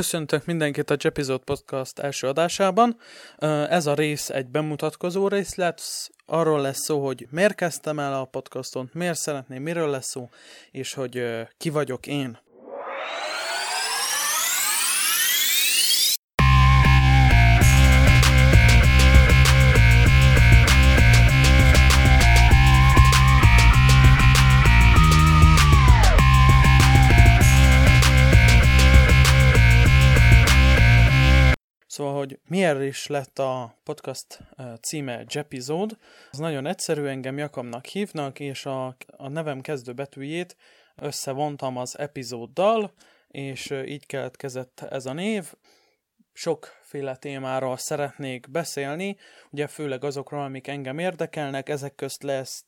Köszöntök mindenkit a Jepisode Podcast első adásában. Ez a rész egy bemutatkozó rész lesz. Arról lesz szó, hogy miért kezdtem el a podcaston, miért szeretném, miről lesz szó, és hogy ki vagyok én. Szóval, hogy miért is lett a podcast címe Jepizode, az nagyon egyszerű, engem Jakamnak hívnak, és a, a nevem kezdő betűjét összevontam az epizóddal, és így keletkezett ez a név. Sokféle témáról szeretnék beszélni, ugye főleg azokról, amik engem érdekelnek, ezek közt lesz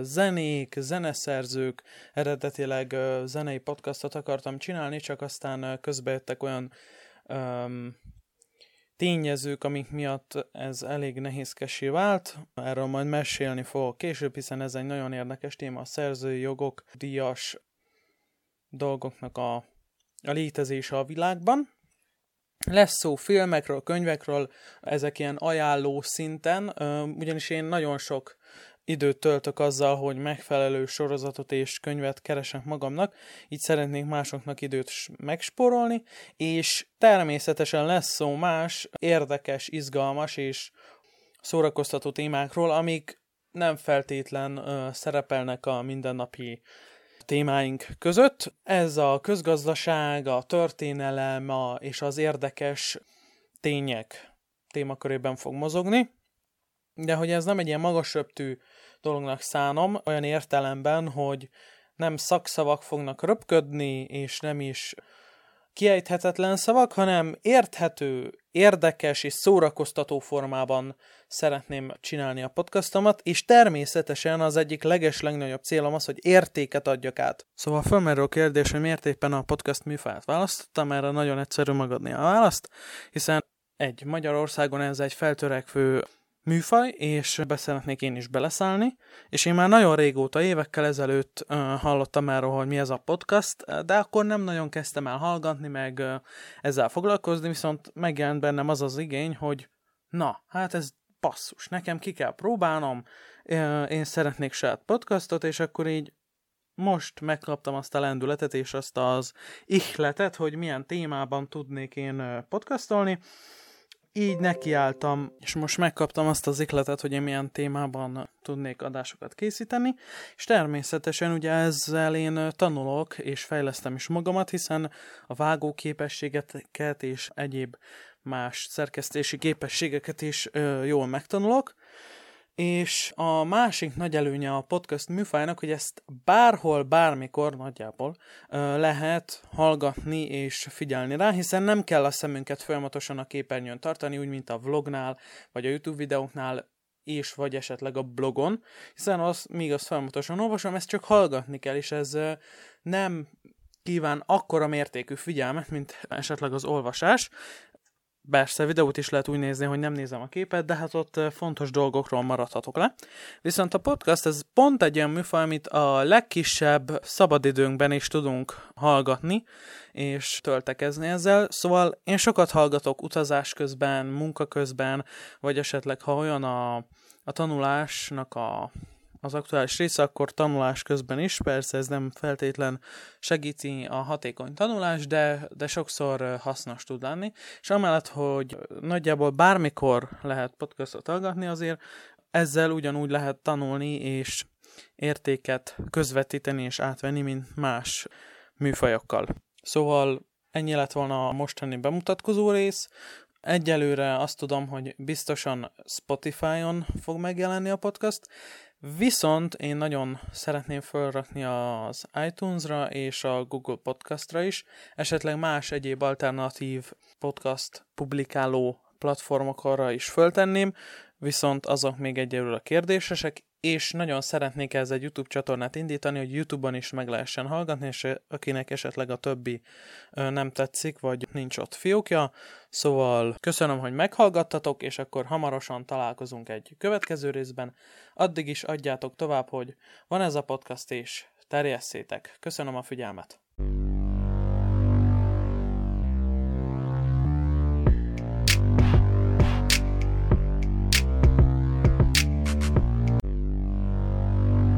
zenék, zeneszerzők, eredetileg zenei podcastot akartam csinálni, csak aztán közbejöttek olyan um, tényezők, amik miatt ez elég nehézkesé vált. Erről majd mesélni fogok később, hiszen ez egy nagyon érdekes téma, a szerzői jogok, díjas dolgoknak a, a létezése a világban. Lesz szó filmekről, könyvekről, ezek ilyen ajánló szinten, ugyanis én nagyon sok időt töltök azzal, hogy megfelelő sorozatot és könyvet keresek magamnak, így szeretnék másoknak időt megsporolni, és természetesen lesz szó más érdekes, izgalmas és szórakoztató témákról, amik nem feltétlen ö, szerepelnek a mindennapi témáink között. Ez a közgazdaság, a történelem a, és az érdekes tények témakörében fog mozogni. De hogy ez nem egy ilyen magasröptű dolognak szánom, olyan értelemben, hogy nem szakszavak fognak röpködni, és nem is kiejthetetlen szavak, hanem érthető, érdekes és szórakoztató formában szeretném csinálni a podcastomat, és természetesen az egyik leges legnagyobb célom az, hogy értéket adjak át. Szóval fölmerül a kérdés, hogy miért éppen a podcast műfaját választottam, erre nagyon egyszerű magadni a választ, hiszen egy Magyarországon ez egy feltörekvő műfaj, és beszeretnék én is beleszállni, és én már nagyon régóta, évekkel ezelőtt uh, hallottam erről, hogy mi ez a podcast, de akkor nem nagyon kezdtem el hallgatni, meg uh, ezzel foglalkozni, viszont megjelent bennem az az igény, hogy na, hát ez passzus, nekem ki kell próbálnom, én szeretnék saját podcastot, és akkor így most megkaptam azt a lendületet és azt az ihletet, hogy milyen témában tudnék én podcastolni, így nekiálltam, és most megkaptam azt az ikletet, hogy én milyen témában tudnék adásokat készíteni, és természetesen ugye ezzel én tanulok, és fejlesztem is magamat, hiszen a vágó képességeket és egyéb más szerkesztési képességeket is ö, jól megtanulok, és a másik nagy előnye a podcast műfajnak, hogy ezt bárhol, bármikor nagyjából lehet hallgatni és figyelni rá, hiszen nem kell a szemünket folyamatosan a képernyőn tartani, úgy, mint a vlognál, vagy a YouTube videóknál, és vagy esetleg a blogon, hiszen az, míg azt folyamatosan olvasom, ezt csak hallgatni kell, és ez nem kíván akkora mértékű figyelmet, mint esetleg az olvasás, Persze, videót is lehet úgy nézni, hogy nem nézem a képet, de hát ott fontos dolgokról maradhatok le. Viszont a podcast, ez pont egy olyan műfaj, amit a legkisebb szabadidőnkben is tudunk hallgatni, és töltekezni ezzel. Szóval én sokat hallgatok utazás közben, munka közben, vagy esetleg ha olyan a, a tanulásnak a az aktuális része, akkor tanulás közben is, persze ez nem feltétlen segíti a hatékony tanulás, de, de sokszor hasznos tud lenni, és amellett, hogy nagyjából bármikor lehet podcastot hallgatni, azért ezzel ugyanúgy lehet tanulni és értéket közvetíteni és átvenni, mint más műfajokkal. Szóval ennyi lett volna a mostani bemutatkozó rész. Egyelőre azt tudom, hogy biztosan Spotify-on fog megjelenni a podcast, Viszont én nagyon szeretném felrakni az iTunes-ra és a Google Podcastra is, esetleg más egyéb alternatív podcast publikáló platformokra is föltenném, viszont azok még egyelőre kérdésesek, és nagyon szeretnék ez egy YouTube csatornát indítani, hogy YouTube-on is meg lehessen hallgatni, és akinek esetleg a többi nem tetszik, vagy nincs ott fiókja. Szóval köszönöm, hogy meghallgattatok, és akkor hamarosan találkozunk egy következő részben. Addig is adjátok tovább, hogy van ez a podcast, és terjesszétek. Köszönöm a figyelmet!